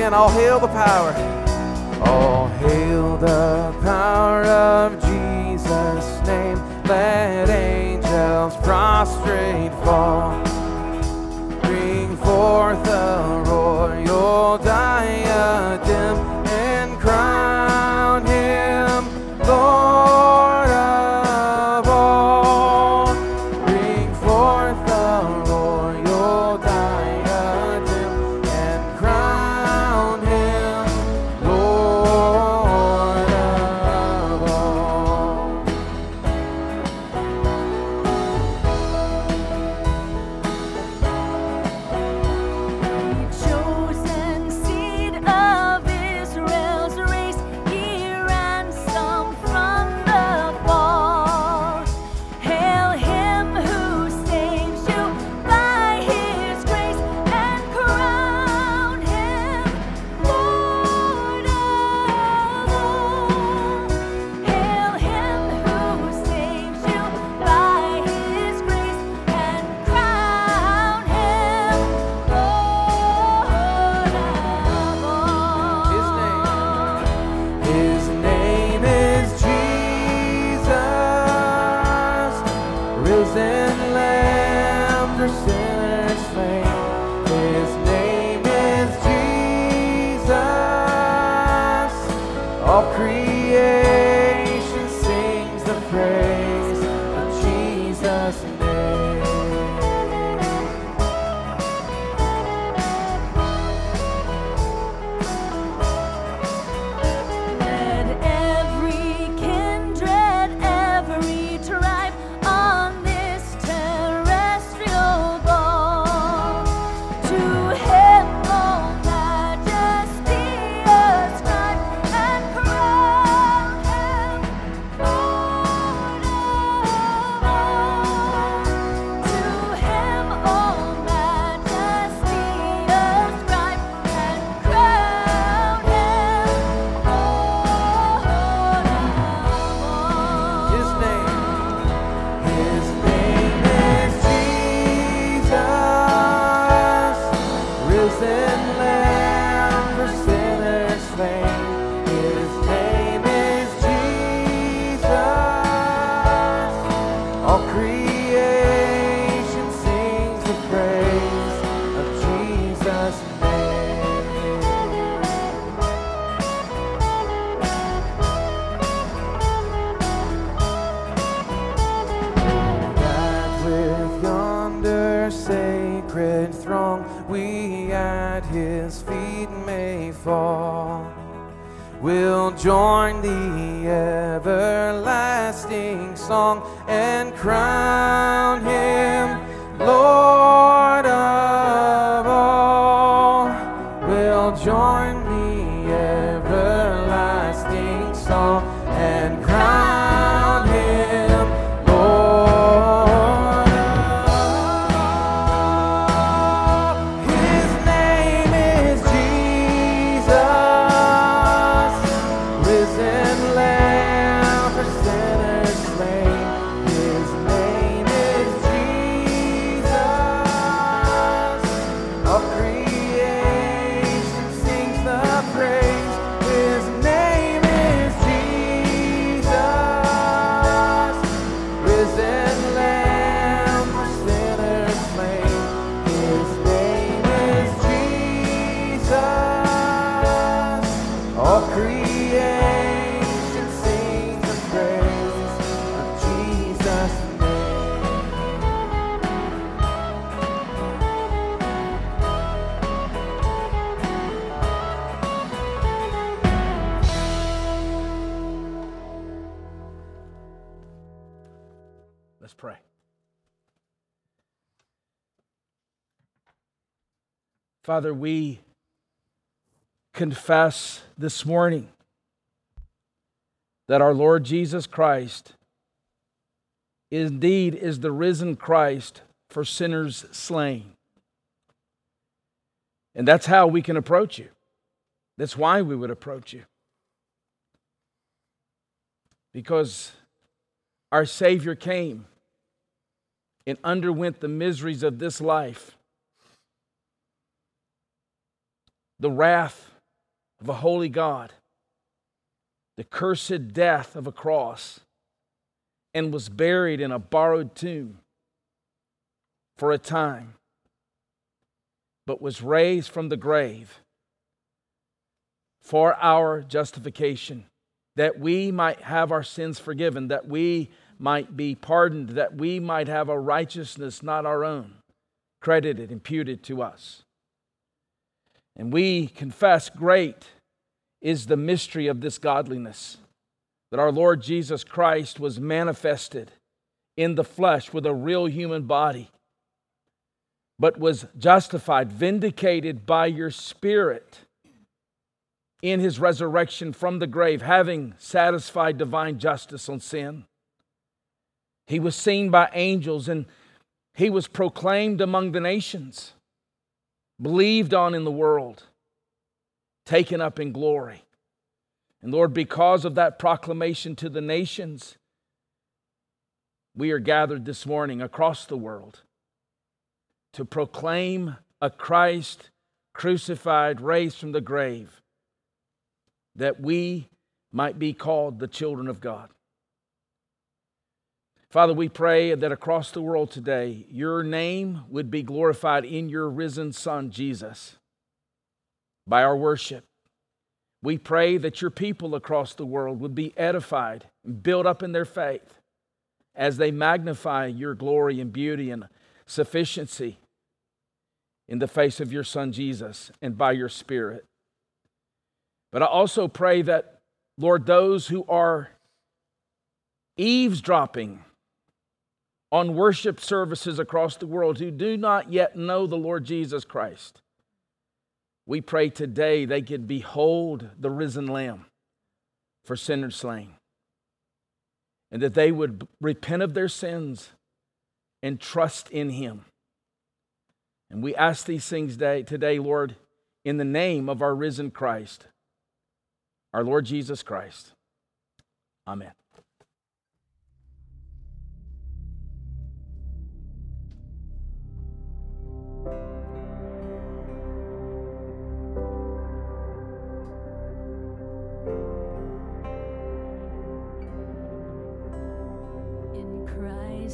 again. All hail the power. All hail the power of Jesus' name. Let angels prostrate fall. Bring forth a royal diadem. Father, we confess this morning that our Lord Jesus Christ indeed is the risen Christ for sinners slain. And that's how we can approach you. That's why we would approach you. Because our Savior came and underwent the miseries of this life, the wrath of a holy God, the cursed death of a cross, and was buried in a borrowed tomb for a time, but was raised from the grave for our justification, that we might have our sins forgiven, that we might be pardoned, that we might have a righteousness not our own, credited, imputed to us. And we confess great is the mystery of this godliness that our Lord Jesus Christ was manifested in the flesh with a real human body, but was justified, vindicated by your Spirit in his resurrection from the grave, having satisfied divine justice on sin. He was seen by angels and he was proclaimed among the nations, believed on in the world, taken up in glory. And Lord, because of that proclamation to the nations, we are gathered this morning across the world to proclaim a Christ crucified, raised from the grave, that we might be called the children of God. Father, we pray that across the world today, your name would be glorified in your risen Son, Jesus, by our worship. We pray that your people across the world would be edified and built up in their faith as they magnify your glory and beauty and sufficiency in the face of your Son, Jesus, and by your Spirit. But I also pray that, Lord, those who are eavesdropping on worship services across the world who do not yet know the Lord Jesus Christ, we pray today they could behold the risen Lamb for sinners slain, and that they would repent of their sins and trust in Him. And we ask these things today, Lord, in the name of our risen Christ, our Lord Jesus Christ. Amen.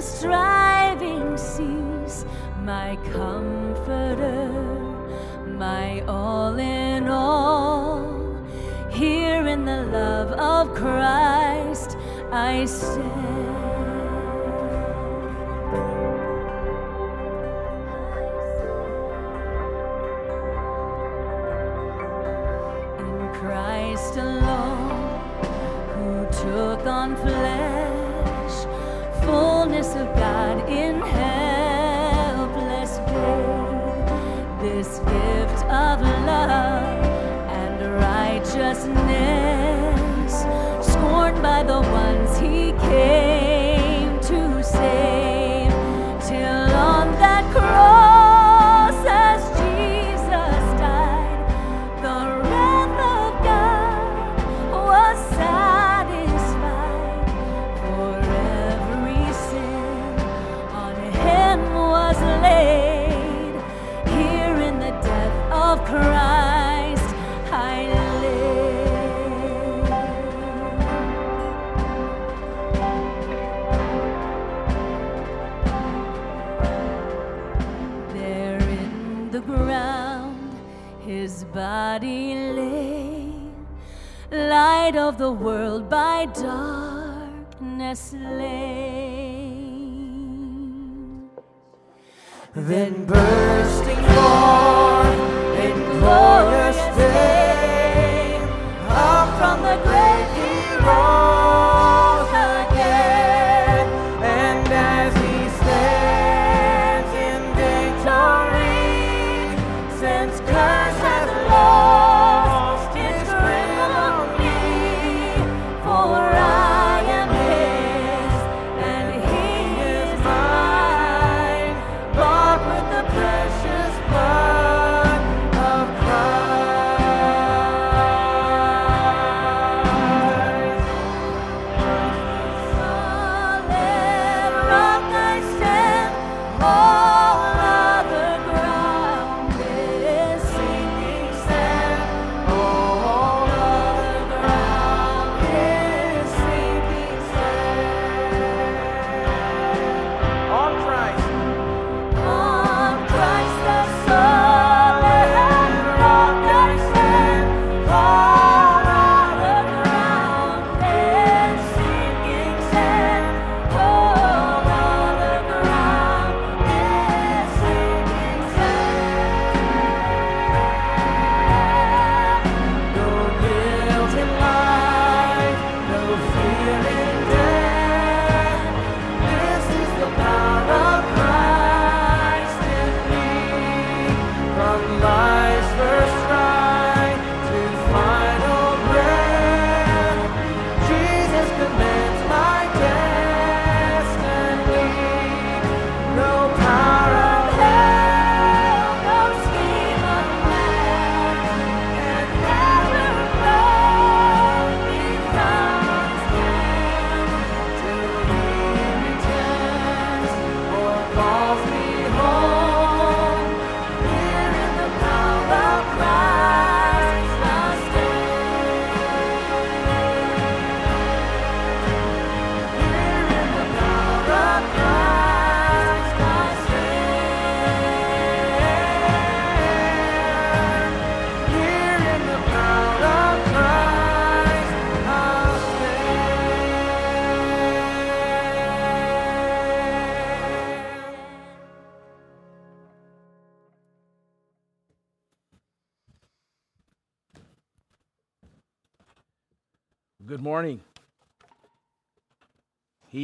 striving cease, my comforter, my all in all. Here in the love of Christ I stand.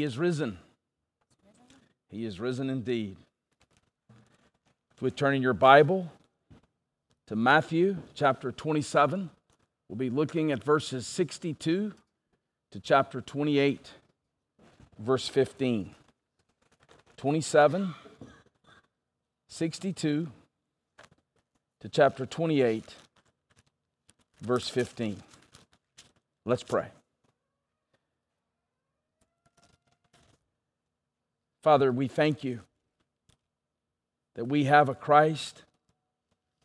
Is risen. He is risen indeed. With turning your Bible to Matthew chapter 27, we'll be looking at verses 62 to chapter 28, verse 15. 27, 62 to chapter 28, verse 15. Let's pray. Father, we thank you that we have a Christ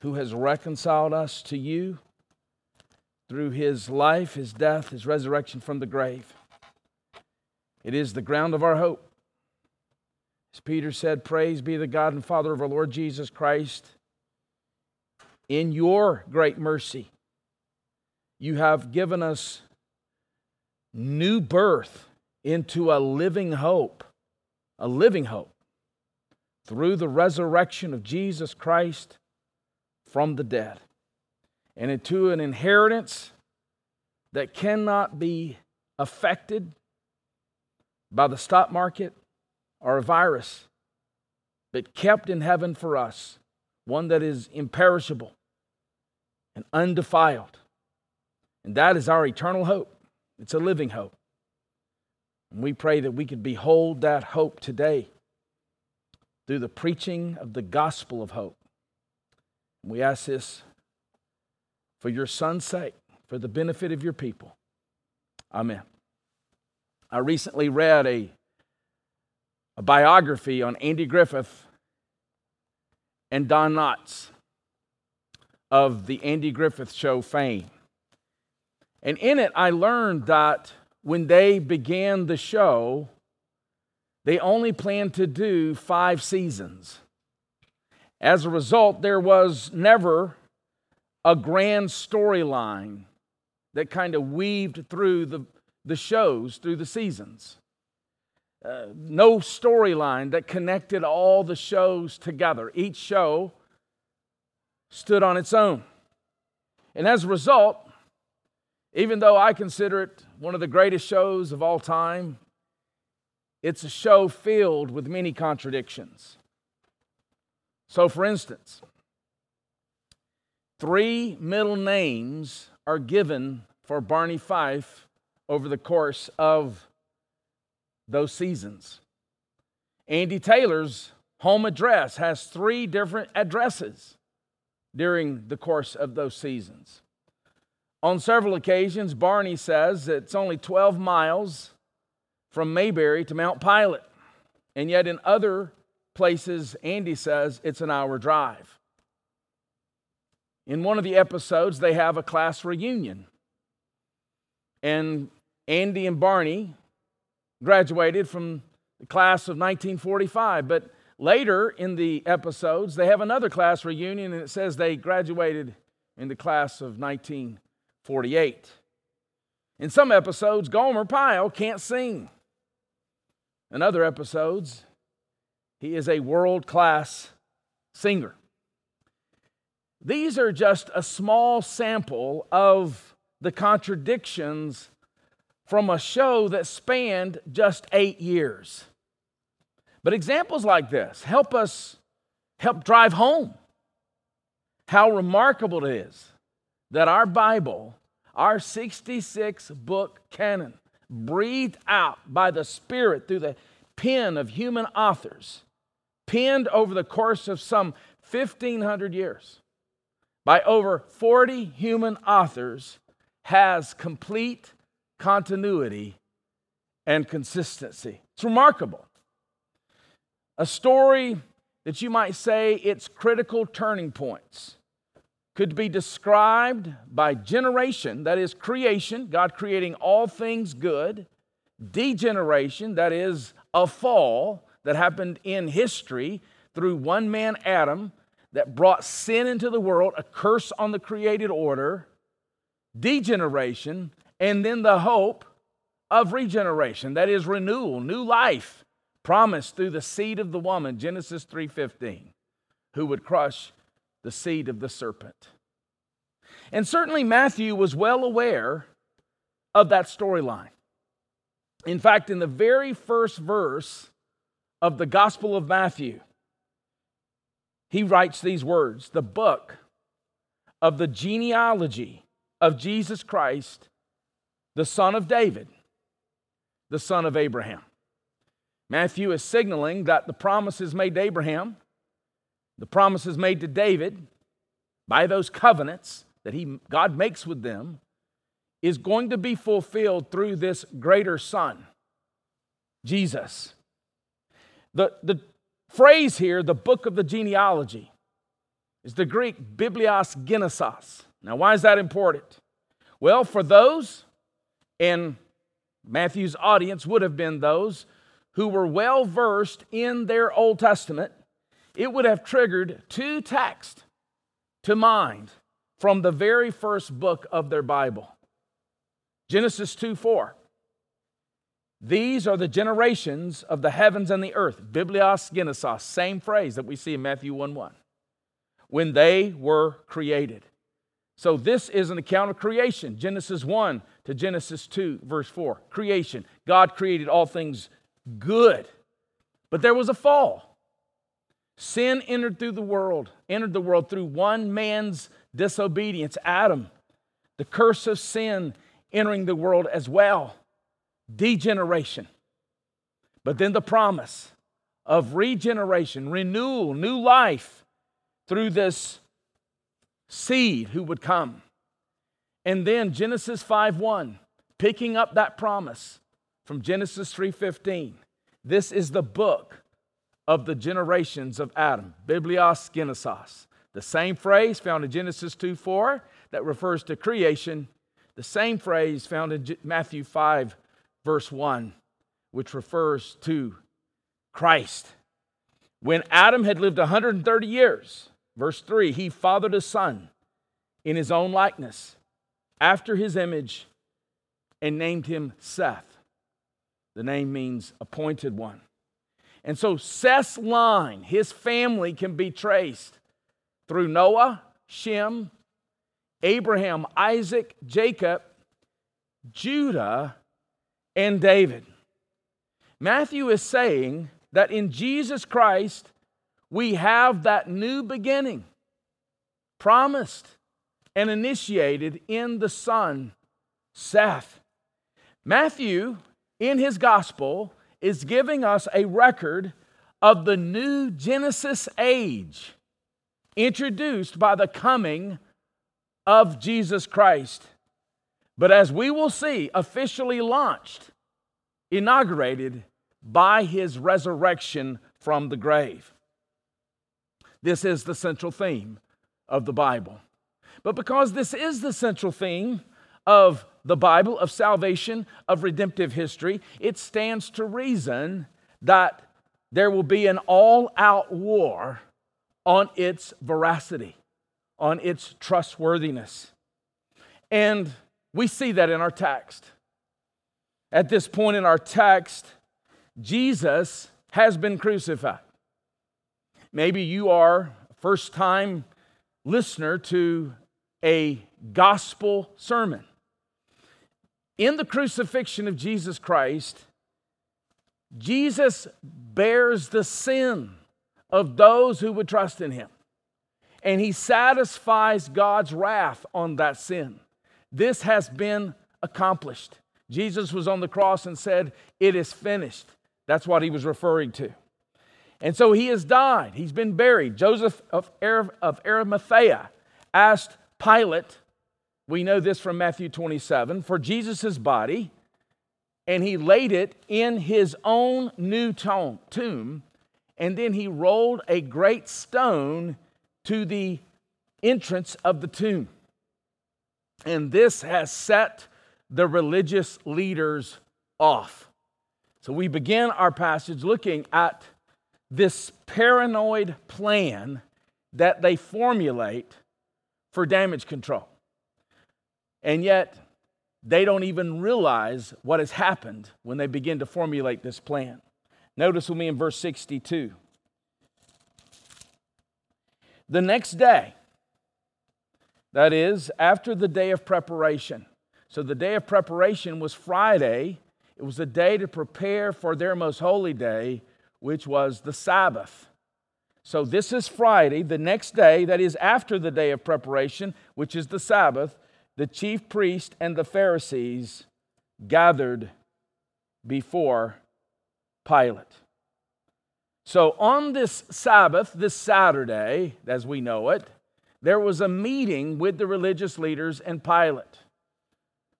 who has reconciled us to you through his life, his death, his resurrection from the grave. It is the ground of our hope. As Peter said, Praise be the God and Father of our Lord Jesus Christ. In your great mercy, you have given us new birth into a living hope, a living hope through the resurrection of Jesus Christ from the dead, and into an inheritance that cannot be affected by the stock market or a virus, but kept in heaven for us, one that is imperishable and undefiled. And that is our eternal hope. It's a living hope. And we pray that we could behold that hope today through the preaching of the gospel of hope. We ask this for your son's sake, for the benefit of your people. Amen. I recently read a, a biography on Andy Griffith and Don Knotts of the Andy Griffith Show fame. And in it, I learned that when they began the show, they only planned to do five seasons. As a result, there was never a grand storyline that kind of weaved through the, the shows, through the seasons. Uh, no storyline that connected all the shows together. Each show stood on its own. And as a result, even though I consider it one of the greatest shows of all time, it's a show filled with many contradictions. So, for instance, three middle names are given for Barney Fife over the course of those seasons. Andy Taylor's home address has three different addresses during the course of those seasons. On several occasions, Barney says it's only 12 miles from Mayberry to Mount Pilot. And yet, in other places, Andy says it's an hour drive. In one of the episodes, they have a class reunion. And Andy and Barney graduated from the class of 1945. But later in the episodes, they have another class reunion, and it says they graduated in the class of 1948. In some episodes, Gomer Pyle can't sing. In other episodes, he is a world class singer. These are just a small sample of the contradictions from a show that spanned just eight years. But examples like this help us help drive home how remarkable it is that our Bible, our 66 book canon, breathed out by the Spirit through the pen of human authors, penned over the course of some 1,500 years by over 40 human authors, has complete continuity, and consistency. It's remarkable. A story that you might say its critical turning points could be described by generation, that is creation, God creating all things good, degeneration, that is a fall that happened in history through one man, Adam, that brought sin into the world, a curse on the created order, degeneration, and then the hope of regeneration that is renewal new life promised through the seed of the woman genesis 3.15 who would crush the seed of the serpent and certainly matthew was well aware of that storyline in fact in the very first verse of the gospel of matthew he writes these words the book of the genealogy of jesus christ the son of David, the son of Abraham. Matthew is signaling that the promises made to Abraham, the promises made to David by those covenants that he, God makes with them, is going to be fulfilled through this greater son, Jesus. The, the phrase here, the book of the genealogy, is the Greek biblios genesis. Now, why is that important? Well, for those and Matthew's audience would have been those who were well versed in their Old Testament. It would have triggered two texts to mind from the very first book of their Bible Genesis 2 4. These are the generations of the heavens and the earth. Biblios genesis, same phrase that we see in Matthew 1 1. When they were created. So this is an account of creation. Genesis 1 to Genesis 2, verse 4. Creation. God created all things good. But there was a fall. Sin entered through the world, entered the world through one man's disobedience, Adam. The curse of sin entering the world as well. Degeneration. But then the promise of regeneration, renewal, new life through this seed who would come. And then Genesis 5:1, picking up that promise from Genesis 3:15. This is the book of the generations of Adam, Biblios Genesis. The same phrase found in Genesis 2 4 that refers to creation, the same phrase found in Matthew 5 verse 1 which refers to Christ. When Adam had lived 130 years, verse 3, he fathered a son in his own likeness, after his image, and named him Seth. The name means appointed one. And so Seth's line, his family can be traced through Noah, Shem, Abraham, Isaac, Jacob, Judah, and David. Matthew is saying that in Jesus Christ, we have that new beginning promised and initiated in the Son, Seth. Matthew, in his gospel, is giving us a record of the new Genesis age introduced by the coming of Jesus Christ. But as we will see, officially launched, inaugurated by his resurrection from the grave. This is the central theme of the Bible. But because this is the central theme of the Bible, of salvation, of redemptive history, it stands to reason that there will be an all out war on its veracity, on its trustworthiness. And we see that in our text. At this point in our text, Jesus has been crucified. Maybe you are a first time listener to a gospel sermon. In the crucifixion of Jesus Christ, Jesus bears the sin of those who would trust in him. And he satisfies God's wrath on that sin. This has been accomplished. Jesus was on the cross and said, It is finished. That's what he was referring to. And so he has died. He's been buried. Joseph of, Arimathea asked Pilate, we know this from Matthew 27, for Jesus' body, and he laid it in his own new tomb, and then he rolled a great stone to the entrance of the tomb. And this has set the religious leaders off. So we begin our passage looking at this paranoid plan that they formulate for damage control. And yet, they don't even realize what has happened when they begin to formulate this plan. Notice with me in verse 62. The next day, that is, after the day of preparation. So the day of preparation was Friday. It was a day to prepare for their most holy day, which was the Sabbath. So this is Friday, the next day, that is after the day of preparation, which is the Sabbath. The chief priest and the Pharisees gathered before Pilate. So on this Sabbath, this Saturday, as we know it, there was a meeting with the religious leaders and Pilate,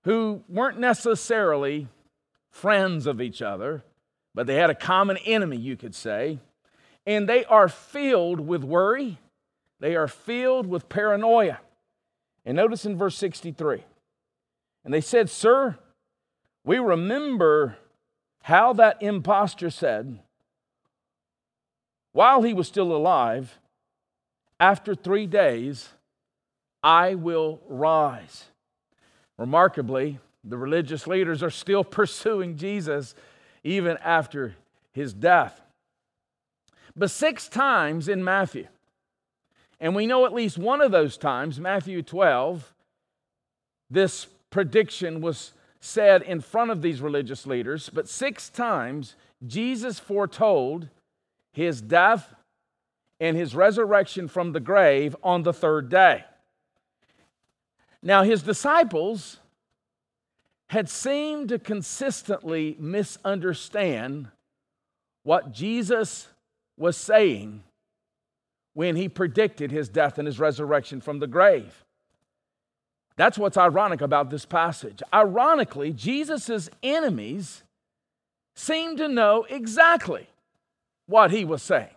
who weren't necessarily friends of each other, but they had a common enemy, you could say. And they are filled with worry, they are filled with paranoia. And notice in verse 63 and they said, Sir, we remember how that impostor said, while he was still alive, after three days, I will rise. Remarkably, the religious leaders are still pursuing Jesus even after his death. But six times in Matthew, and we know at least one of those times, Matthew 12, this prediction was said in front of these religious leaders, but six times Jesus foretold his death and his resurrection from the grave on the third day. Now, his disciples had seemed to consistently misunderstand what Jesus was saying when he predicted his death and his resurrection from the grave. That's what's ironic about this passage. Ironically, Jesus' enemies seem to know exactly what he was saying.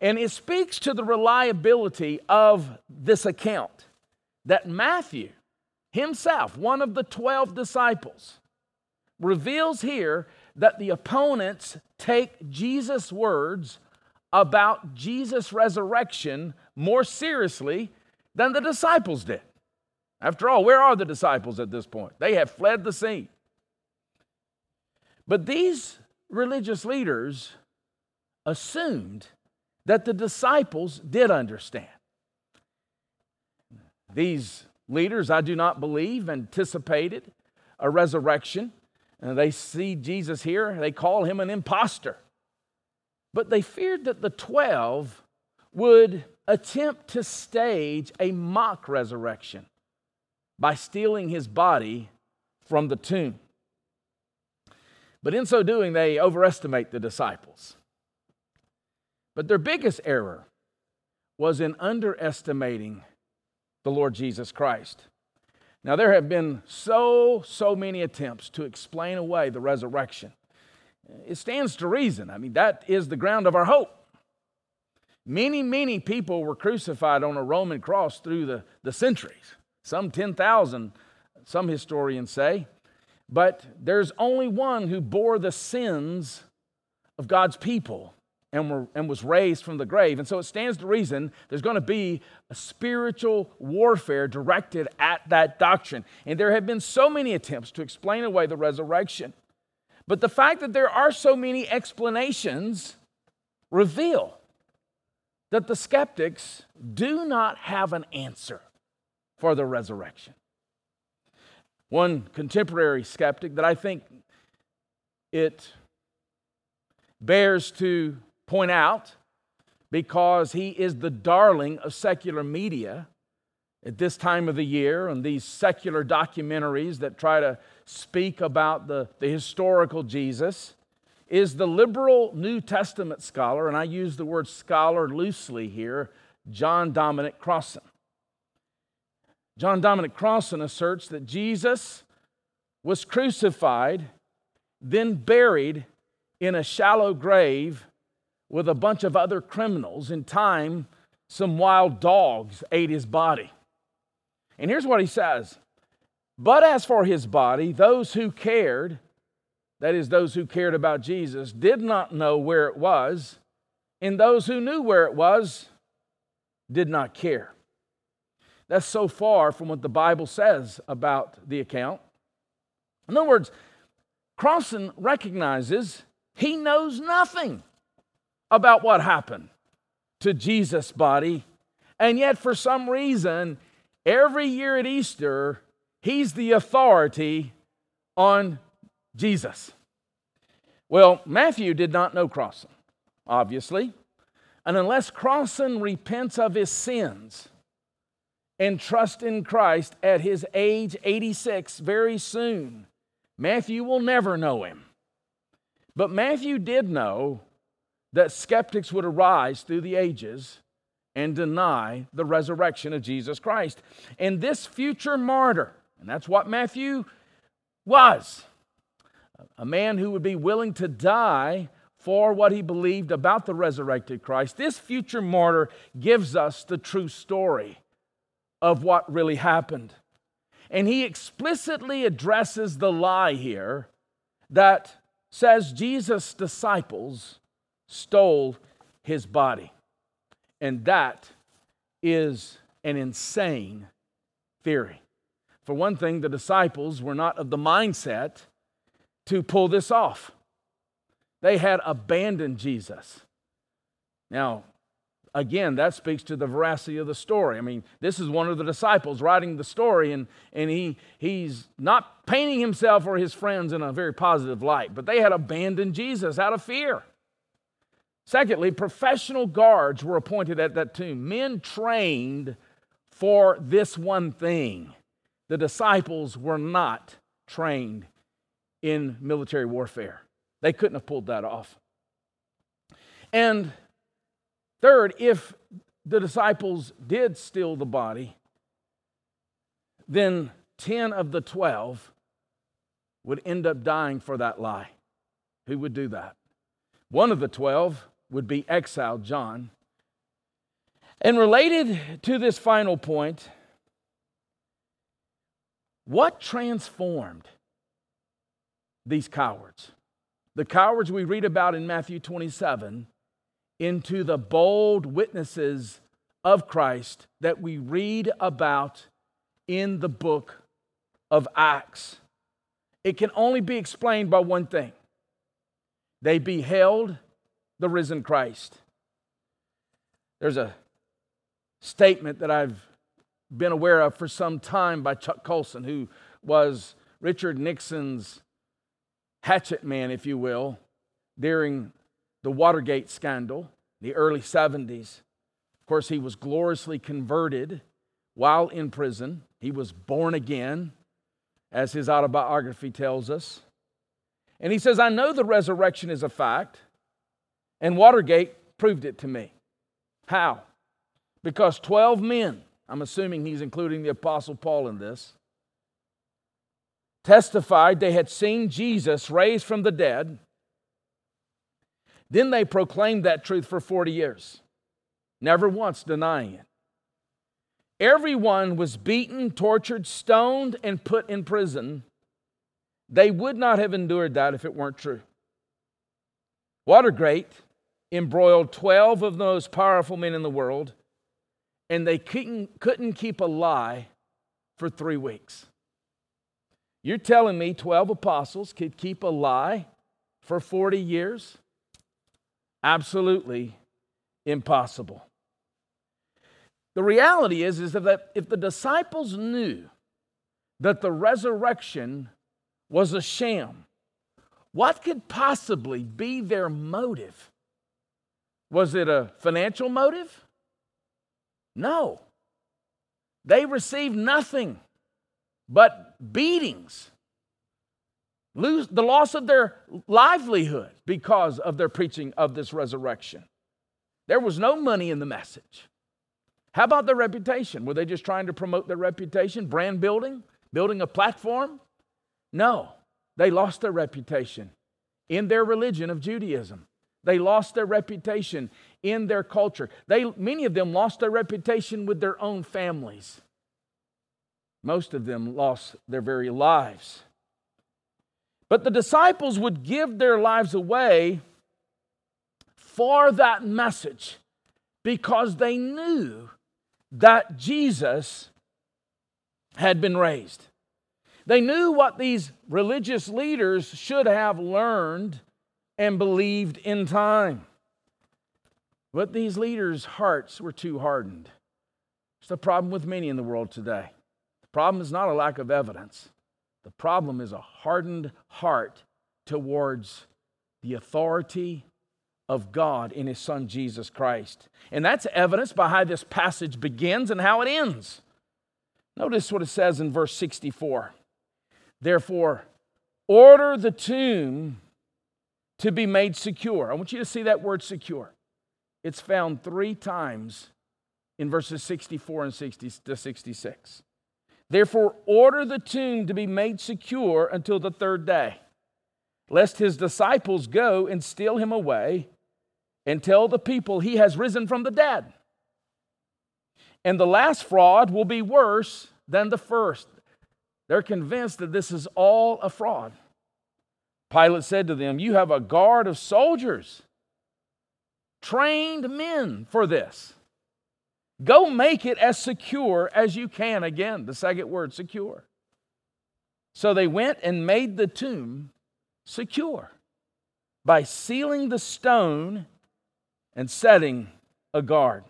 And it speaks to the reliability of this account that Matthew himself, one of the 12 disciples, reveals here that the opponents take Jesus' words about Jesus' resurrection more seriously than the disciples did. After all, where are the disciples at this point? They have fled the scene. But these religious leaders assumed that the disciples did understand. These leaders, I do not believe, anticipated a resurrection. And they see Jesus here, they call him an impostor. But they feared that the 12 would attempt to stage a mock resurrection by stealing his body from the tomb. But in so doing, they overestimate the disciples. But their biggest error was in underestimating the Lord Jesus Christ. Now, there have been so, so many attempts to explain away the resurrection. It stands to reason. I mean, that is the ground of our hope. Many, many people were crucified on a Roman cross through the, the centuries, some 10,000, some historians say. But there's only one who bore the sins of God's people and, were, and was raised from the grave. And so it stands to reason there's going to be a spiritual warfare directed at that doctrine. And there have been so many attempts to explain away the resurrection. But the fact that there are so many explanations reveal that the skeptics do not have an answer for the resurrection. One contemporary skeptic that I think it bears to point out because he is the darling of secular media at this time of the year and these secular documentaries that try to speak about the, the historical Jesus is the liberal New Testament scholar, and I use the word scholar loosely here, John Dominic Crossan. John Dominic Crossan asserts that Jesus was crucified, then buried in a shallow grave with a bunch of other criminals. In time, some wild dogs ate his body. And here's what he says But as for his body, those who cared, that is, those who cared about Jesus, did not know where it was, and those who knew where it was did not care. That's so far from what the Bible says about the account. In other words, Crossan recognizes he knows nothing about what happened to Jesus' body. And yet, for some reason, every year at Easter, he's the authority on Jesus. Well, Matthew did not know Crossan, obviously. And unless Crossan repents of his sins and trusts in Christ at his age 86 very soon, Matthew will never know him. But Matthew did know that skeptics would arise through the ages and deny the resurrection of Jesus Christ. And this future martyr, and that's what Matthew was, a man who would be willing to die for what he believed about the resurrected Christ. This future martyr gives us the true story of what really happened. And he explicitly addresses the lie here that says Jesus' disciples stole his body. And that is an insane theory. For one thing, the disciples were not of the mindset to pull this off, they had abandoned Jesus. Now, again, that speaks to the veracity of the story. I mean, this is one of the disciples writing the story, and, and he, he's not painting himself or his friends in a very positive light, but they had abandoned Jesus out of fear. Secondly, professional guards were appointed at that tomb, men trained for this one thing. The disciples were not trained in military warfare, they couldn't have pulled that off. And third, if the disciples did steal the body, then 10 of the 12 would end up dying for that lie. Who would do that? One of the 12 would be exiled, John. And related to this final point, what transformed these cowards? The cowards we read about in Matthew 27 into the bold witnesses of Christ that we read about in the book of Acts. It can only be explained by one thing they beheld the risen Christ. There's a statement that I've been aware of for some time by Chuck Colson, who was Richard Nixon's hatchet man, if you will, during the Watergate scandal, the early 70s. Of course, he was gloriously converted while in prison. He was born again, as his autobiography tells us. And he says, I know the resurrection is a fact, and Watergate proved it to me. How? Because 12 men, I'm assuming he's including the Apostle Paul in this, testified they had seen Jesus raised from the dead. Then they proclaimed that truth for 40 years, never once denying it. Everyone was beaten, tortured, stoned, and put in prison. They would not have endured that if it weren't true. Watergate embroiled 12 of the most powerful men in the world, and they couldn't, couldn't keep a lie for three weeks. You're telling me 12 apostles could keep a lie for 40 years? Absolutely impossible. The reality is, is that if the disciples knew that the resurrection was a sham, what could possibly be their motive? Was it a financial motive? No. They received nothing but beatings, lose the loss of their livelihood because of their preaching of this resurrection. There was no money in the message. How about their reputation? Were they just trying to promote their reputation, brand building, building a platform? No, they lost their reputation in their religion of Judaism. They lost their reputation in their culture. They, many of them lost their reputation with their own families. Most of them lost their very lives. But the disciples would give their lives away for that message because they knew that Jesus had been raised. They knew what these religious leaders should have learned and believed in time. But these leaders' hearts were too hardened. It's the problem with many in the world today The problem is not a lack of evidence, the problem is a hardened heart towards the authority of God in His Son Jesus Christ. And that's evidenced by how this passage begins and how it ends. Notice what it says in verse 64. Therefore, order the tomb to be made secure. I want you to see that word secure. It's found three times in verses 64 and 60 to 66. Therefore, order the tomb to be made secure until the third day, lest his disciples go and steal him away and tell the people he has risen from the dead. And the last fraud will be worse than the first. They're convinced that this is all a fraud. Pilate said to them, You have a guard of soldiers, trained men for this. Go make it as secure as you can. Again, the second word, secure. So they went and made the tomb secure by sealing the stone and setting a guard.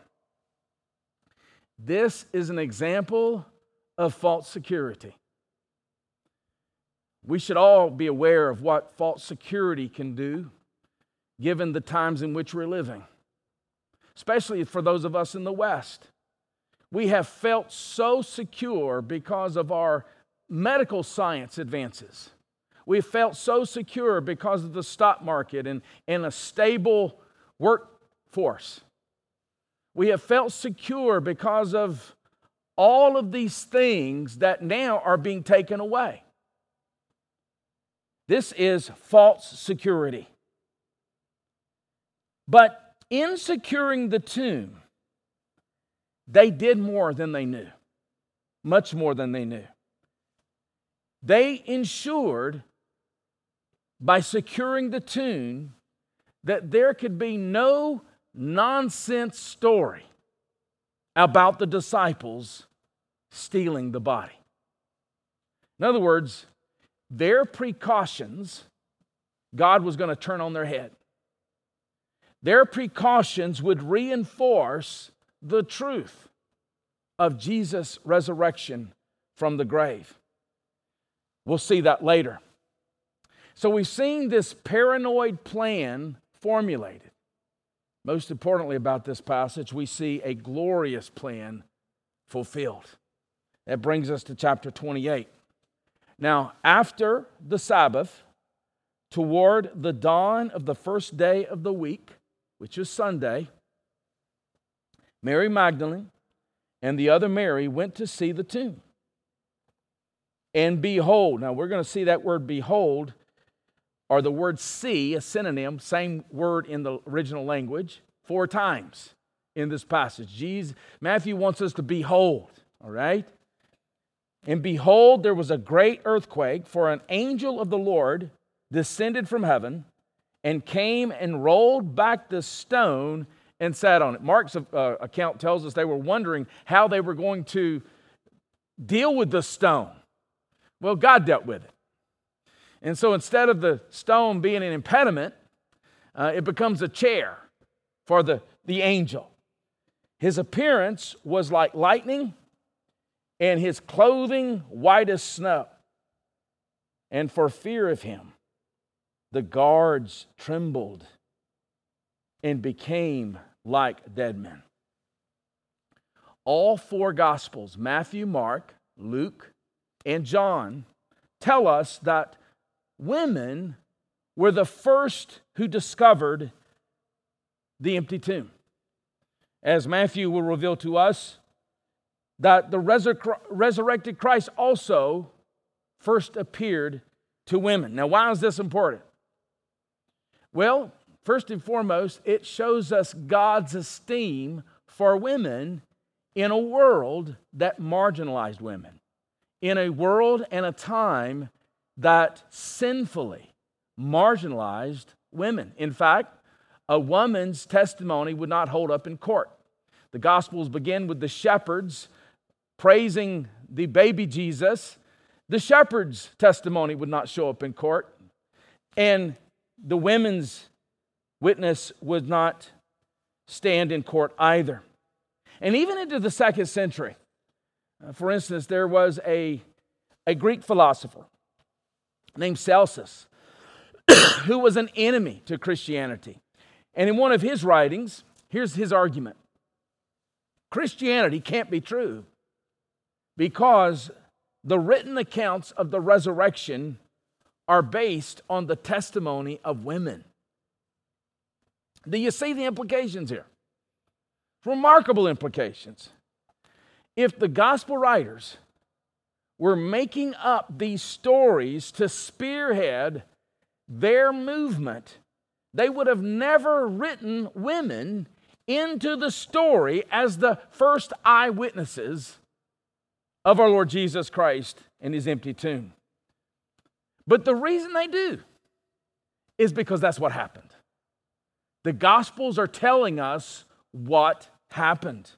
This is an example of false security. We should all be aware of what false security can do given the times in which we're living especially for those of us in the West. We have felt so secure because of our medical science advances. We felt so secure because of the stock market and, and a stable workforce. We have felt secure because of all of these things that now are being taken away. This is false security. But in securing the tomb, they did more than they knew, much more than they knew. They ensured by securing the tomb that there could be no nonsense story about the disciples stealing the body. In other words, their precautions, God was going to turn on their head. Their precautions would reinforce the truth of Jesus' resurrection from the grave. We'll see that later. So we've seen this paranoid plan formulated. Most importantly, about this passage, we see a glorious plan fulfilled. That brings us to chapter 28. Now, after the Sabbath, toward the dawn of the first day of the week, which is Sunday, Mary Magdalene and the other Mary went to see the tomb. And behold, now we're going to see that word behold, or the word see, a synonym, same word in the original language, four times in this passage. Jesus, Matthew wants us to behold, all right? And behold, there was a great earthquake, for an angel of the Lord descended from heaven and came and rolled back the stone and sat on it. Mark's uh, account tells us they were wondering how they were going to deal with the stone. Well, God dealt with it. And so instead of the stone being an impediment, uh, it becomes a chair for the, the angel. His appearance was like lightning and his clothing white as snow. And for fear of him, the guards trembled and became like dead men. All four Gospels, Matthew, Mark, Luke, and John, tell us that women were the first who discovered the empty tomb. As Matthew will reveal to us, that the resur- resurrected Christ also first appeared to women. Now, why is this important? Well, first and foremost, it shows us God's esteem for women in a world that marginalized women, in a world and a time that sinfully marginalized women. In fact, a woman's testimony would not hold up in court. The Gospels begin with the shepherds praising the baby Jesus, the shepherd's testimony would not show up in court, and the women's witness would not stand in court either. And even into the second century, uh, for instance, there was a, a Greek philosopher named Celsus who was an enemy to Christianity. And in one of his writings, here's his argument Christianity can't be true because the written accounts of the resurrection are based on the testimony of women. Do you see the implications here? Remarkable implications. If the gospel writers were making up these stories to spearhead their movement, they would have never written women into the story as the first eyewitnesses of our Lord Jesus Christ and his empty tomb. But the reason they do is because that's what happened. The Gospels are telling us what happened.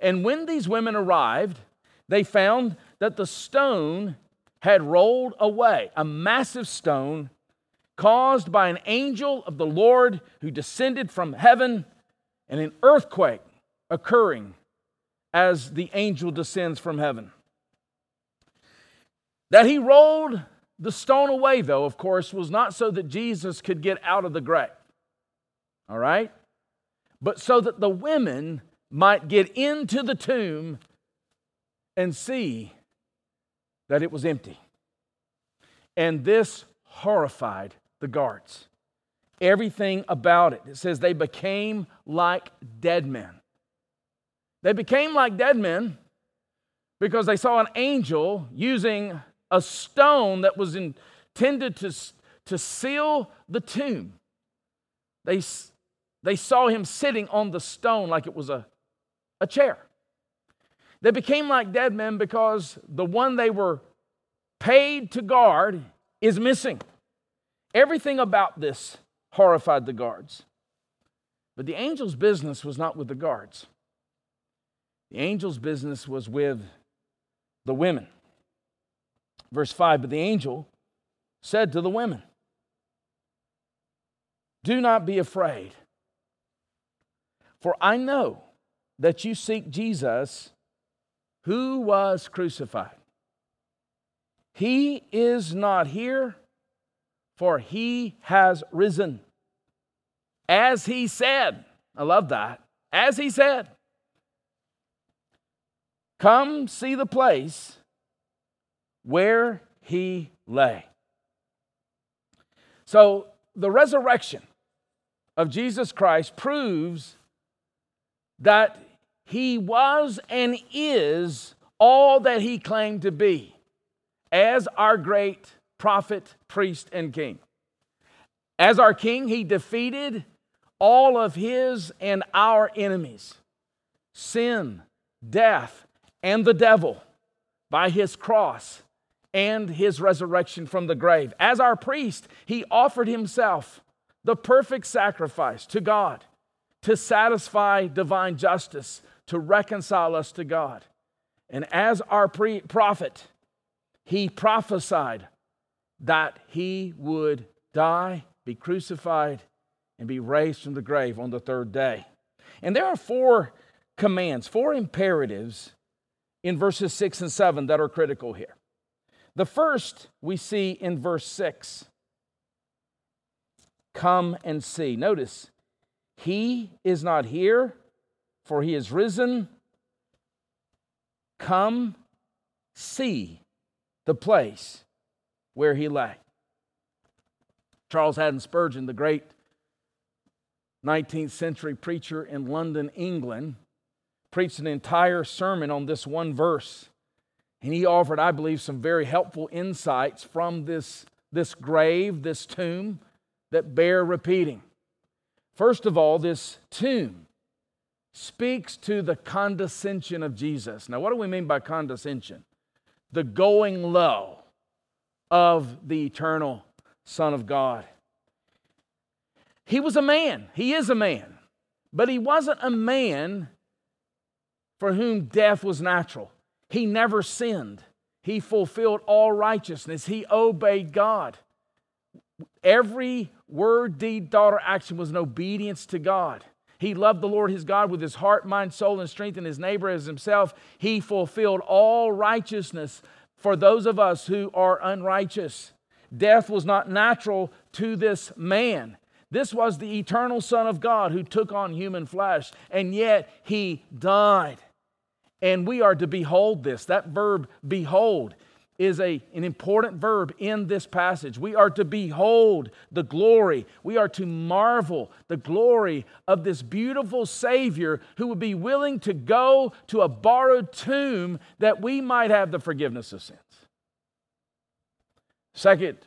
And when these women arrived, they found that the stone had rolled away, a massive stone caused by an angel of the Lord who descended from heaven and an earthquake occurring as the angel descends from heaven. That he rolled the stone away, though, of course, was not so that Jesus could get out of the grave. All right? But so that the women might get into the tomb and see that it was empty. And this horrified the guards. Everything about it. It says they became like dead men. They became like dead men because they saw an angel using a stone that was intended to, to seal the tomb. They, they saw him sitting on the stone like it was a, a chair. They became like dead men because the one they were paid to guard is missing. Everything about this horrified the guards. But the angel's business was not with the guards, The angel's business was with the women. Verse 5 But the angel said to the women, Do not be afraid, for I know that you seek Jesus who was crucified. He is not here, for he has risen. As he said, I love that. As he said, Come see the place where he lay. So the resurrection of Jesus Christ proves that he was and is all that he claimed to be as our great prophet, priest, and king. As our king, he defeated all of his and our enemies sin, death, and the devil by his cross and his resurrection from the grave. As our priest, he offered himself the perfect sacrifice to God to satisfy divine justice, to reconcile us to God. And as our pre- prophet, he prophesied that he would die, be crucified, and be raised from the grave on the third day. And there are four commands, four imperatives in verses 6 and 7 that are critical here. The first we see in verse 6 Come and see. Notice, he is not here, for he is risen. Come see the place where he lay. Charles Haddon Spurgeon, the great 19th century preacher in London, England, preached an entire sermon on this one verse. And he offered, I believe, some very helpful insights from this, this grave, this tomb that bear repeating. First of all, this tomb speaks to the condescension of Jesus. Now, what do we mean by condescension? The going low of the eternal Son of God. He was a man, he is a man, but he wasn't a man for whom death was natural. He never sinned. He fulfilled all righteousness. He obeyed God. Every word, deed, thought, or action was an obedience to God. He loved the Lord his God with his heart, mind, soul, and strength, and his neighbor as himself. He fulfilled all righteousness for those of us who are unrighteous. Death was not natural to this man. This was the eternal Son of God who took on human flesh, and yet he died. And we are to behold this. That verb, behold, is a, an important verb in this passage. We are to behold the glory, we are to marvel the glory of this beautiful Savior who would be willing to go to a borrowed tomb that we might have the forgiveness of sins. Second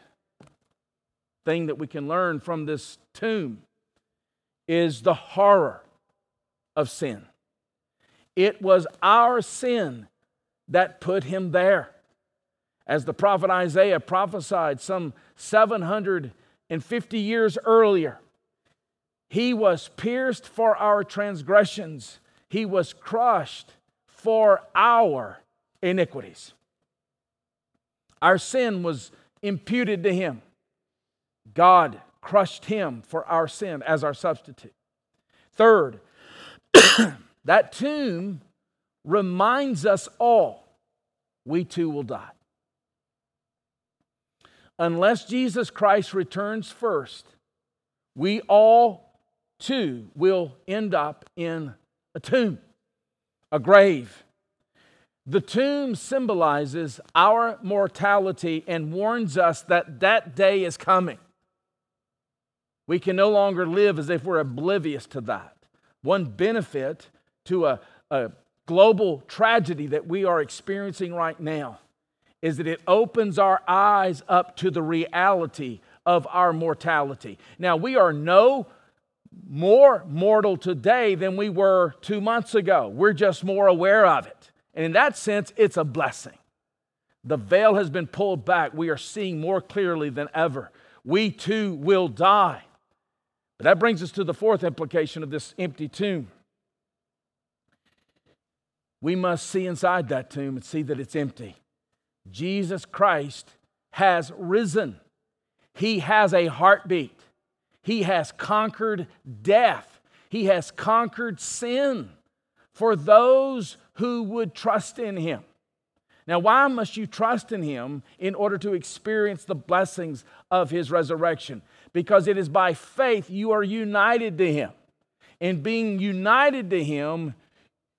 thing that we can learn from this tomb is the horror of sin. It was our sin that put him there as the prophet Isaiah prophesied some 750 years earlier. He was pierced for our transgressions, he was crushed for our iniquities. Our sin was imputed to him. God crushed him for our sin as our substitute. Third, that tomb reminds us all we too will die unless Jesus Christ returns first, we all too will end up in a tomb, a grave. The tomb symbolizes our mortality and warns us that that day is coming. We can no longer live as if we're oblivious to that. One benefit to a, a global tragedy that we are experiencing right now is that it opens our eyes up to the reality of our mortality. Now, we are no more mortal today than we were two months ago. We're just more aware of it. And in that sense, it's a blessing. The veil has been pulled back. We are seeing more clearly than ever. We too will die. But that brings us to the fourth implication of this empty tomb. We must see inside that tomb and see that it's empty. Jesus Christ has risen. He has a heartbeat. He has conquered death. He has conquered sin for those who would trust in Him. Now, why must you trust in Him in order to experience the blessings of His resurrection? Because it is by faith you are united to Him. And being united to Him,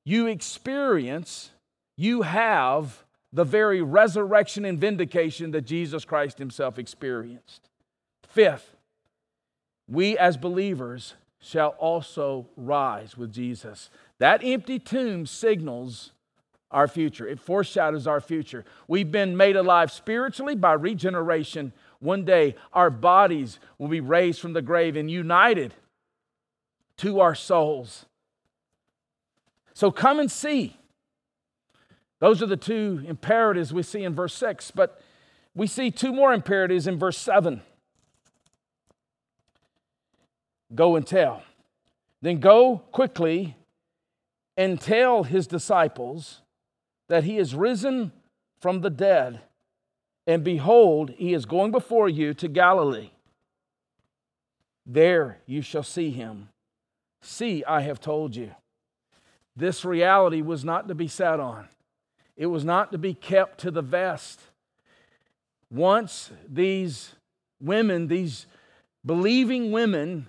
you experience, you have the very resurrection and vindication that Jesus Christ Himself experienced. Fifth, we as believers shall also rise with Jesus. That empty tomb signals our future, it foreshadows our future. We've been made alive spiritually by regeneration. One day, our bodies will be raised from the grave and united to our souls. So come and see. Those are the two imperatives we see in verse 6, but we see two more imperatives in verse 7. Go and tell. Then go quickly and tell his disciples that he is risen from the dead, and behold, he is going before you to Galilee. There you shall see him. See, I have told you. This reality was not to be sat on, it was not to be kept to the vest. Once these women, these believing women,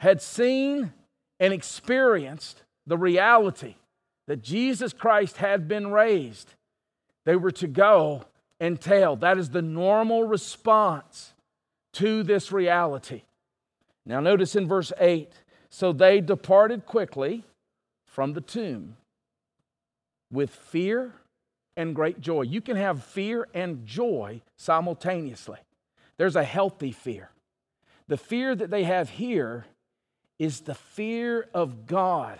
had seen and experienced the reality that Jesus Christ had been raised, they were to go and tell. That is the normal response to this reality. Now, notice in verse 8 so they departed quickly from the tomb with fear and great joy. You can have fear and joy simultaneously. There's a healthy fear. The fear that they have here is the fear of God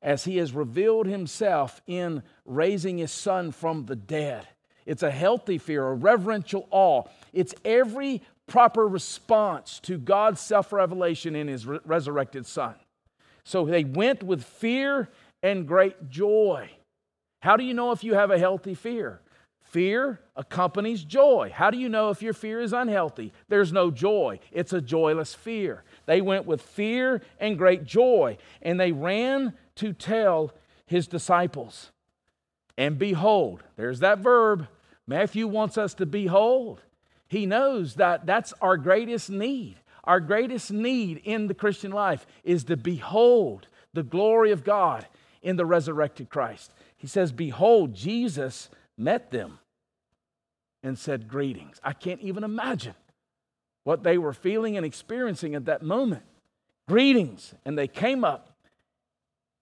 as he has revealed himself in raising his son from the dead. It's a healthy fear, a reverential awe. It's every proper response to God's self revelation in his re- resurrected son. So they went with fear and great joy. How do you know if you have a healthy fear? Fear accompanies joy. How do you know if your fear is unhealthy? There's no joy. It's a joyless fear. They went with fear and great joy, and they ran to tell his disciples. And behold, there's that verb. Matthew wants us to behold. He knows that that's our greatest need. Our greatest need in the Christian life is to behold the glory of God in the resurrected Christ. He says, Behold, Jesus met them and said, Greetings. I can't even imagine what they were feeling and experiencing at that moment. Greetings. And they came up.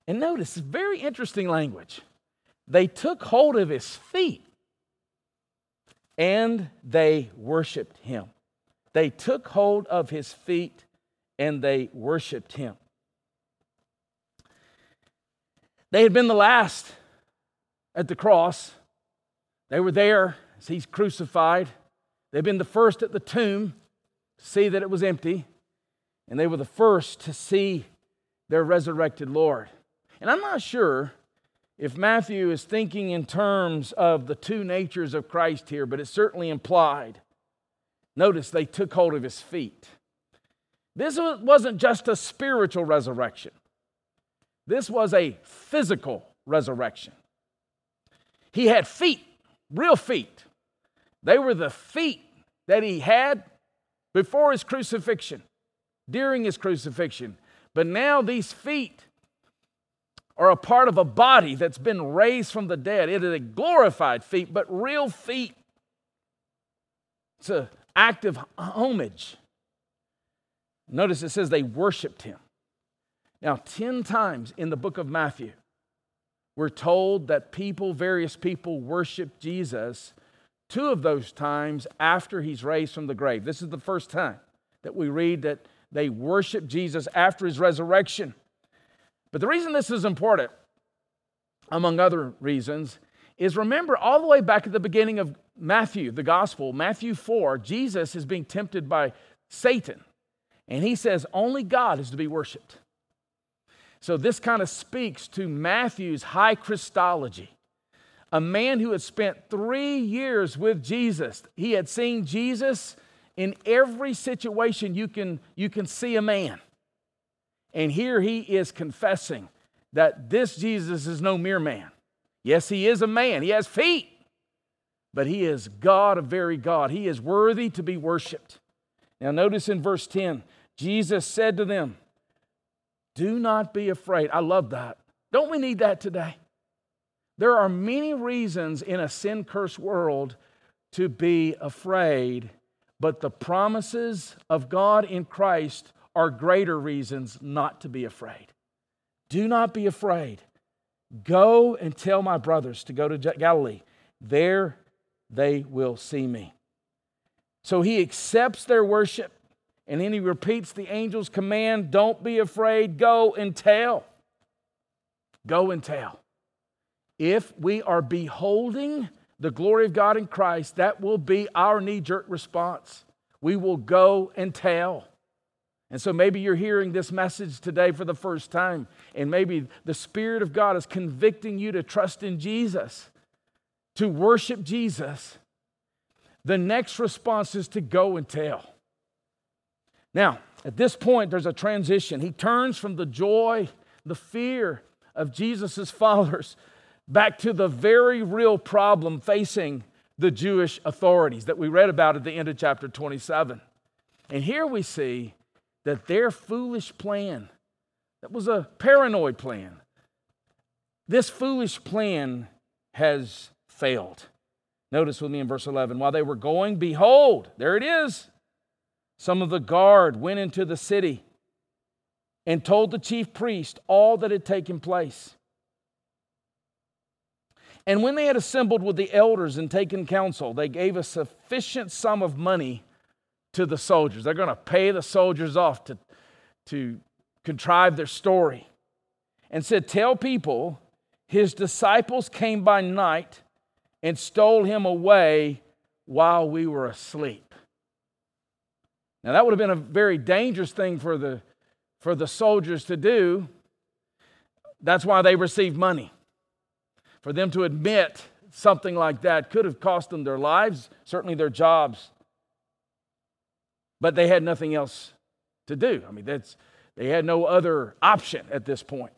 And notice, very interesting language. They took hold of his feet and they worshiped him. They took hold of his feet and they worshiped him. They had been the last at the cross. They were there as he's crucified. They've been the first at the tomb to see that it was empty, and they were the first to see their resurrected Lord. And I'm not sure if Matthew is thinking in terms of the two natures of Christ here, but it's certainly implied. Notice they took hold of his feet. This wasn't just a spiritual resurrection, this was a physical resurrection. He had feet, real feet. They were the feet that he had before his crucifixion, during his crucifixion. But now these feet are a part of a body that's been raised from the dead. It is a glorified feet, but real feet. It's an act of homage. Notice it says they worshiped him. Now, 10 times in the book of Matthew, we're told that people, various people, worship Jesus two of those times after he's raised from the grave. This is the first time that we read that they worship Jesus after his resurrection. But the reason this is important, among other reasons, is remember all the way back at the beginning of Matthew, the gospel, Matthew 4, Jesus is being tempted by Satan. And he says, only God is to be worshiped. So this kind of speaks to Matthew's high Christology. a man who had spent three years with Jesus. He had seen Jesus in every situation you can, you can see a man. And here he is confessing that this Jesus is no mere man. Yes, he is a man, he has feet, but he is God, a very God. He is worthy to be worshiped. Now, notice in verse 10, Jesus said to them, Do not be afraid. I love that. Don't we need that today? There are many reasons in a sin cursed world to be afraid, but the promises of God in Christ are greater reasons not to be afraid. Do not be afraid. Go and tell my brothers to go to Galilee. There they will see me. So he accepts their worship and then he repeats the angel's command don't be afraid, go and tell. Go and tell. If we are beholding the glory of God in Christ, that will be our knee jerk response. We will go and tell. And so maybe you're hearing this message today for the first time, and maybe the Spirit of God is convicting you to trust in Jesus, to worship Jesus. The next response is to go and tell. Now, at this point, there's a transition. He turns from the joy, the fear of Jesus' followers back to the very real problem facing the Jewish authorities that we read about at the end of chapter 27. And here we see that their foolish plan, that was a paranoid plan, this foolish plan has failed. Notice with me in verse 11 while they were going, behold, there it is. Some of the guard went into the city and told the chief priest all that had taken place. And when they had assembled with the elders and taken counsel, they gave a sufficient sum of money to the soldiers. They're going to pay the soldiers off to, to contrive their story. And said, Tell people his disciples came by night and stole him away while we were asleep. Now, that would have been a very dangerous thing for the, for the soldiers to do. That's why they received money. For them to admit something like that could have cost them their lives, certainly their jobs. But they had nothing else to do. I mean, that's, they had no other option at this point.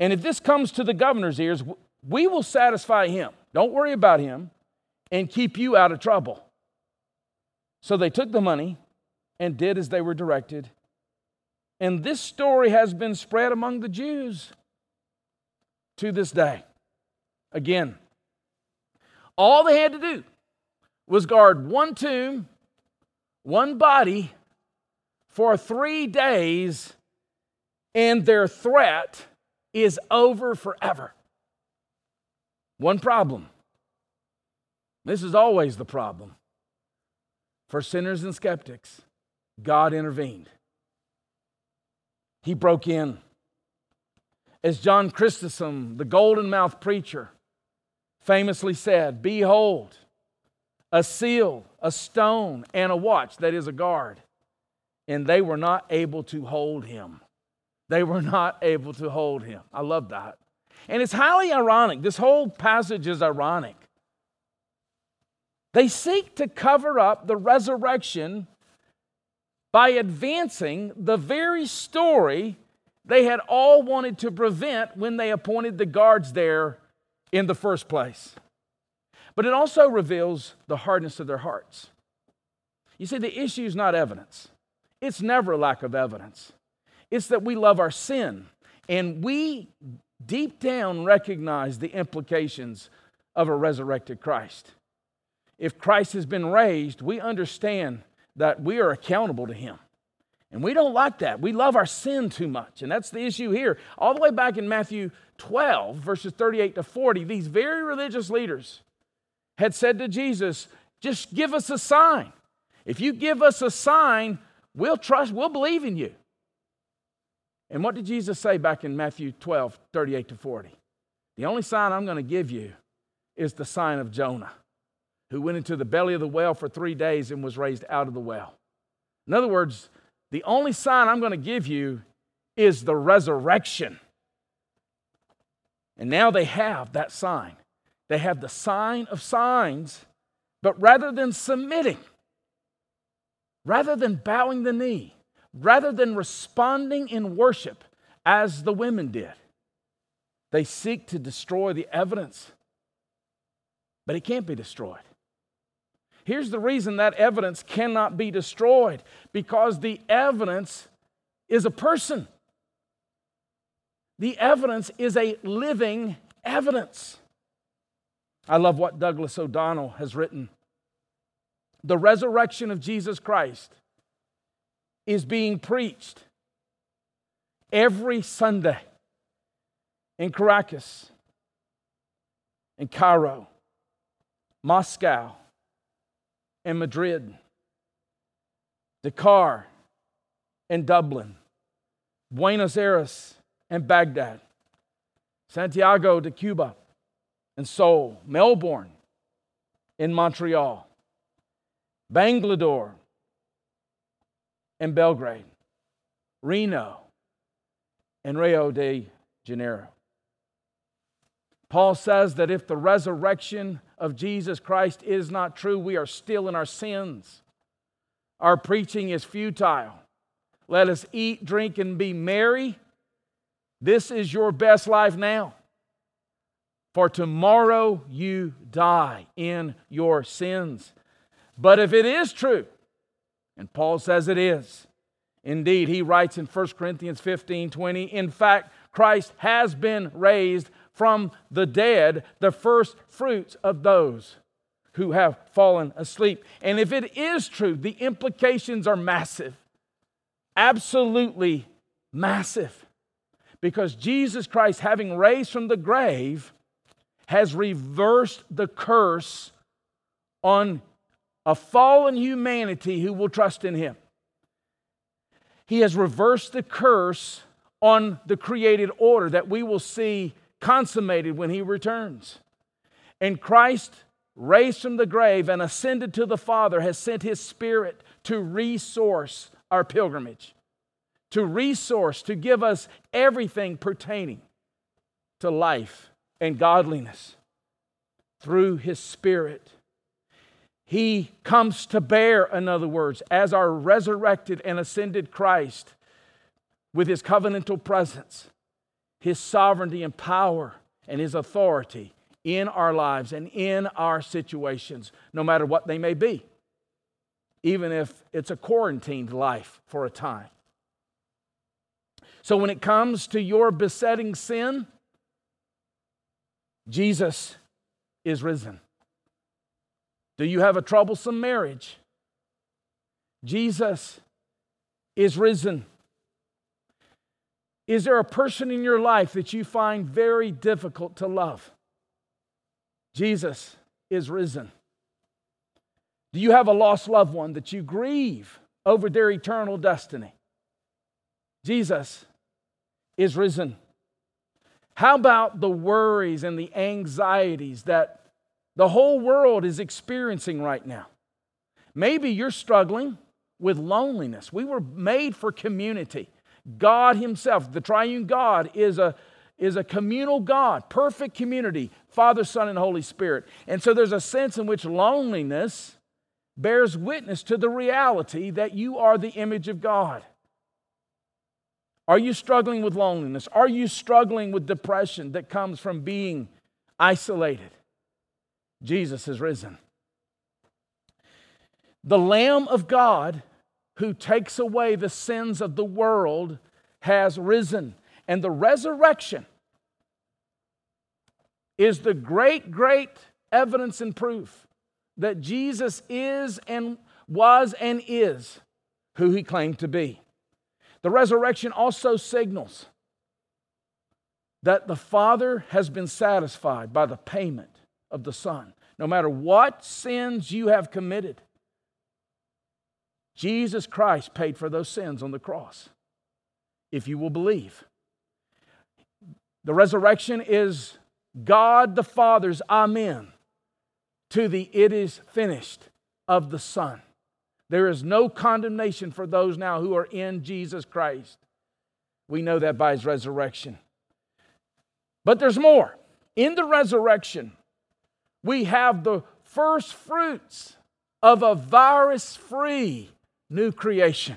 And if this comes to the governor's ears, we will satisfy him. Don't worry about him and keep you out of trouble. So they took the money and did as they were directed. And this story has been spread among the Jews to this day. Again, all they had to do was guard one tomb one body for three days, and their threat is over forever. One problem. This is always the problem. For sinners and skeptics, God intervened. He broke in. As John Chrysostom, the golden mouthed preacher, famously said, Behold, a seal, a stone, and a watch, that is a guard. And they were not able to hold him. They were not able to hold him. I love that. And it's highly ironic. This whole passage is ironic. They seek to cover up the resurrection by advancing the very story they had all wanted to prevent when they appointed the guards there in the first place. But it also reveals the hardness of their hearts. You see, the issue is not evidence, it's never a lack of evidence. It's that we love our sin and we deep down recognize the implications of a resurrected Christ. If Christ has been raised, we understand that we are accountable to him. And we don't like that. We love our sin too much. And that's the issue here. All the way back in Matthew 12, verses 38 to 40, these very religious leaders had said to Jesus, Just give us a sign. If you give us a sign, we'll trust, we'll believe in you. And what did Jesus say back in Matthew 12, 38 to 40? The only sign I'm going to give you is the sign of Jonah, who went into the belly of the well for three days and was raised out of the well. In other words, the only sign I'm going to give you is the resurrection. And now they have that sign. They have the sign of signs, but rather than submitting, rather than bowing the knee, rather than responding in worship as the women did, they seek to destroy the evidence. But it can't be destroyed. Here's the reason that evidence cannot be destroyed because the evidence is a person. The evidence is a living evidence. I love what Douglas O'Donnell has written. The resurrection of Jesus Christ is being preached every Sunday in Caracas, in Cairo, Moscow, and Madrid, Dakar and Dublin, Buenos Aires and Baghdad, Santiago de Cuba and Seoul, Melbourne in Montreal, Bangalore and Belgrade, Reno and Rio de Janeiro. Paul says that if the resurrection of Jesus Christ is not true, we are still in our sins. Our preaching is futile. Let us eat, drink, and be merry. This is your best life now. For tomorrow you die in your sins. But if it is true, and Paul says it is, indeed, he writes in 1 Corinthians 15 20, in fact, Christ has been raised from the dead the first fruits of those who have fallen asleep. And if it is true, the implications are massive. Absolutely massive. Because Jesus Christ, having raised from the grave, has reversed the curse on a fallen humanity who will trust in him. He has reversed the curse on the created order that we will see consummated when he returns. And Christ, raised from the grave and ascended to the Father, has sent his Spirit to resource our pilgrimage, to resource, to give us everything pertaining to life and godliness through his Spirit. He comes to bear, in other words, as our resurrected and ascended Christ with his covenantal presence his sovereignty and power and his authority in our lives and in our situations, no matter what they may be, even if it's a quarantined life for a time. So, when it comes to your besetting sin, Jesus is risen. Do you have a troublesome marriage? Jesus is risen. Is there a person in your life that you find very difficult to love? Jesus is risen. Do you have a lost loved one that you grieve over their eternal destiny? Jesus is risen. How about the worries and the anxieties that the whole world is experiencing right now? Maybe you're struggling with loneliness. We were made for community. God Himself, the triune God, is a, is a communal God, perfect community, Father, Son, and Holy Spirit. And so there's a sense in which loneliness bears witness to the reality that you are the image of God. Are you struggling with loneliness? Are you struggling with depression that comes from being isolated? Jesus is risen. The Lamb of God who takes away the sins of the world has risen. And the resurrection is the great, great evidence and proof that Jesus is and was and is who he claimed to be. The resurrection also signals that the Father has been satisfied by the payment of the Son. No matter what sins you have committed, Jesus Christ paid for those sins on the cross, if you will believe. The resurrection is God the Father's Amen to the it is finished of the Son. There is no condemnation for those now who are in Jesus Christ. We know that by his resurrection. But there's more. In the resurrection, we have the first fruits of a virus free new creation.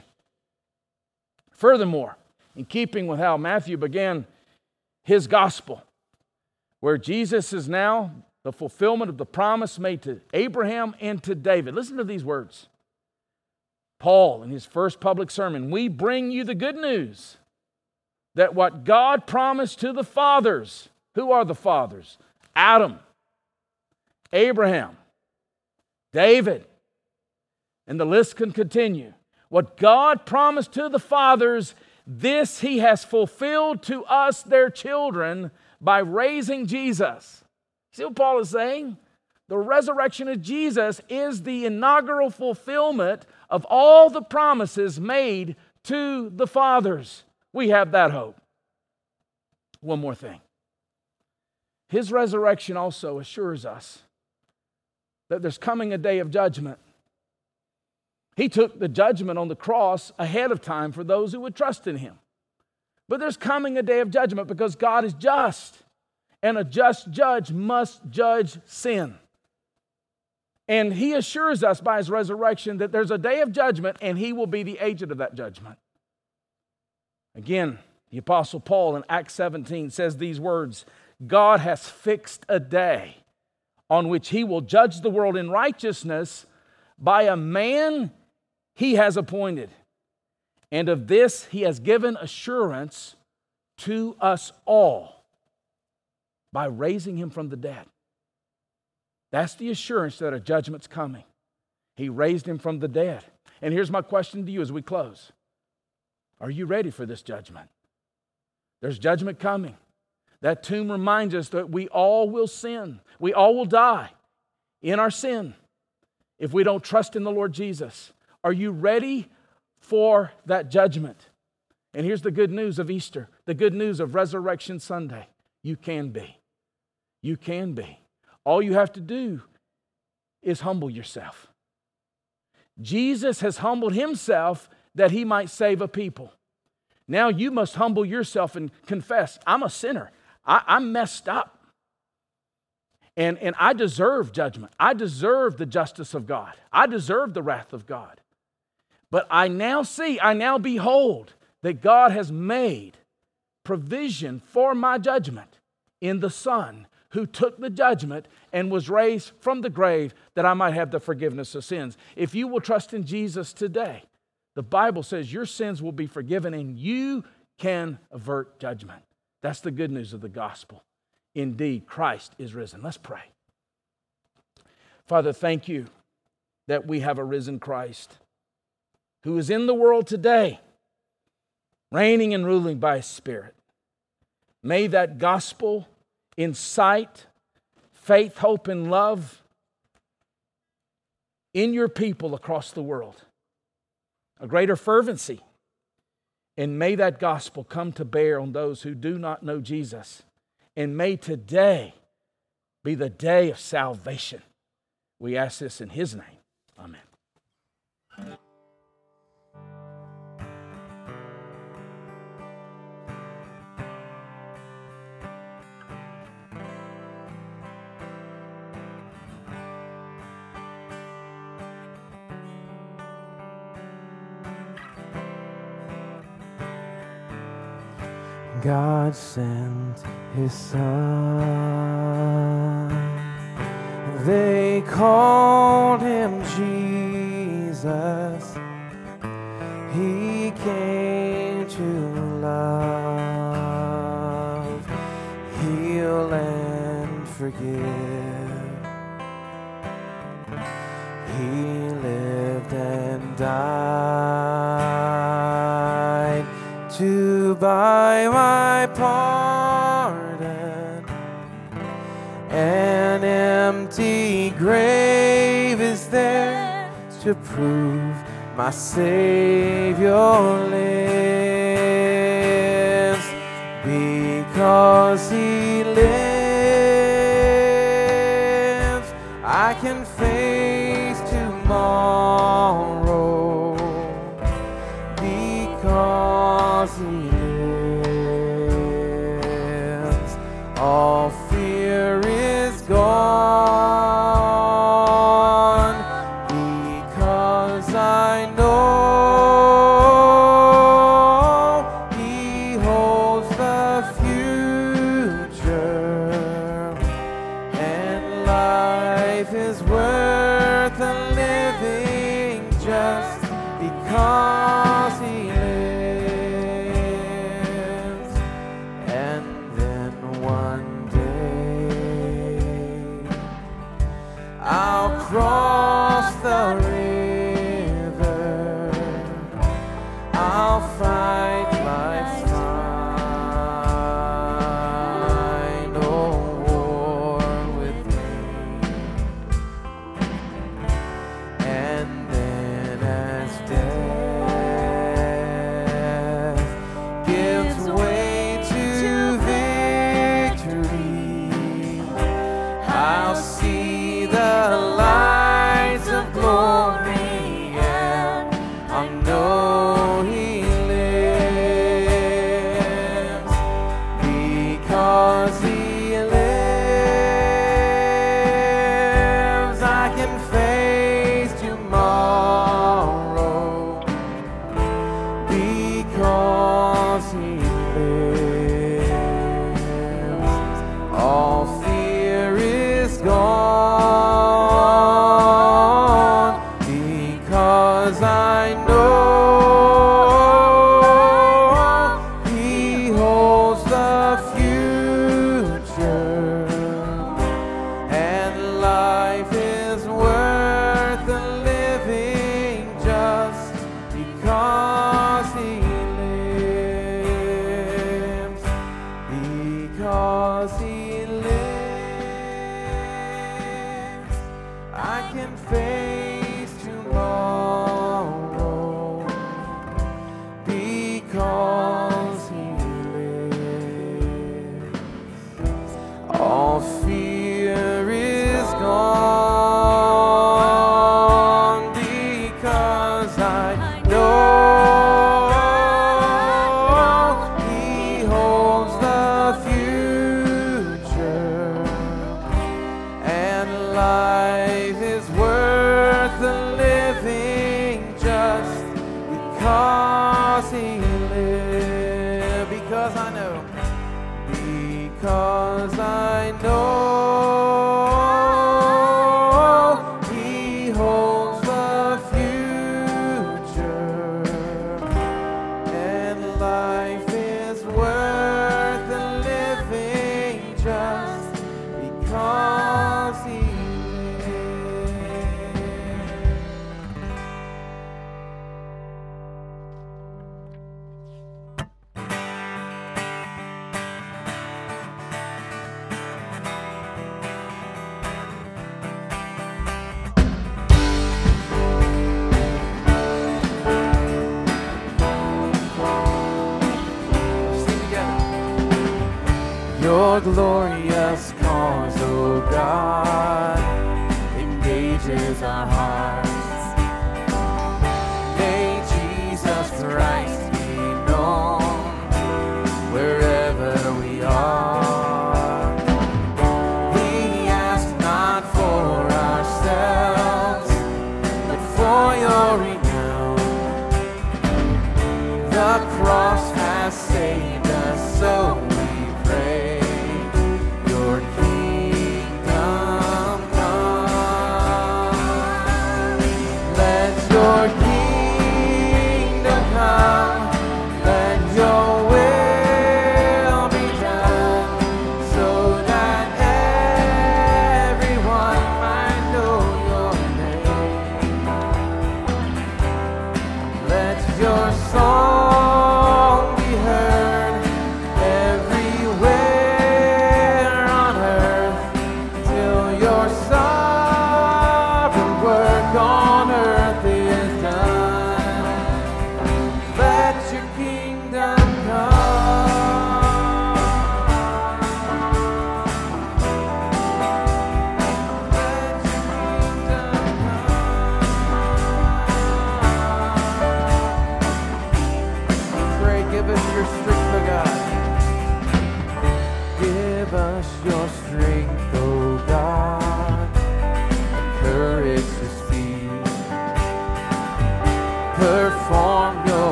Furthermore, in keeping with how Matthew began his gospel, where Jesus is now the fulfillment of the promise made to Abraham and to David. Listen to these words. Paul, in his first public sermon, we bring you the good news that what God promised to the fathers, who are the fathers? Adam, Abraham, David, and the list can continue. What God promised to the fathers, this he has fulfilled to us, their children, by raising Jesus. See what Paul is saying? The resurrection of Jesus is the inaugural fulfillment of all the promises made to the fathers. We have that hope. One more thing. His resurrection also assures us that there's coming a day of judgment. He took the judgment on the cross ahead of time for those who would trust in him. But there's coming a day of judgment because God is just, and a just judge must judge sin. And he assures us by his resurrection that there's a day of judgment and he will be the agent of that judgment. Again, the Apostle Paul in Acts 17 says these words God has fixed a day on which he will judge the world in righteousness by a man he has appointed. And of this he has given assurance to us all by raising him from the dead. That's the assurance that a judgment's coming. He raised him from the dead. And here's my question to you as we close Are you ready for this judgment? There's judgment coming. That tomb reminds us that we all will sin, we all will die in our sin if we don't trust in the Lord Jesus. Are you ready for that judgment? And here's the good news of Easter, the good news of Resurrection Sunday. You can be. You can be. All you have to do is humble yourself. Jesus has humbled himself that he might save a people. Now you must humble yourself and confess I'm a sinner. I, am messed up. And, and I deserve judgment. I deserve the justice of God. I deserve the wrath of God. But I now see, I now behold that God has made provision for my judgment in the Son who took the judgment and was raised from the grave that I might have the forgiveness of sins. If you will trust in Jesus today, the Bible says your sins will be forgiven and you can avert judgment. That's the good news of the gospel. Indeed, Christ is risen. Let's pray. Father, thank you that we have a risen Christ who is in the world today, reigning and ruling by His Spirit. May that gospel incite faith, hope, and love in your people across the world, a greater fervency and may that gospel come to bear on those who do not know Jesus. And may today be the day of salvation. We ask this in His name. Amen. God sent his son. They called him Jesus. He came to love, heal, and forgive. Grave is there to prove my Savior lives because He lives. I can Your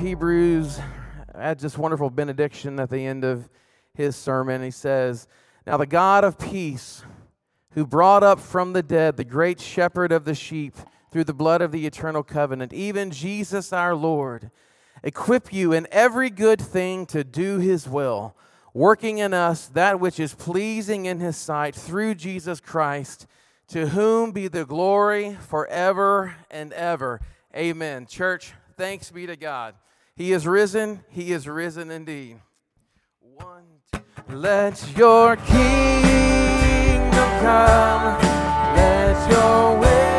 Hebrews had this wonderful benediction at the end of his sermon. He says, Now the God of peace, who brought up from the dead the great shepherd of the sheep through the blood of the eternal covenant, even Jesus our Lord, equip you in every good thing to do his will, working in us that which is pleasing in his sight through Jesus Christ, to whom be the glory forever and ever. Amen. Church, thanks be to God. He is risen. He is risen indeed. One, two. Let your kingdom come. Let your will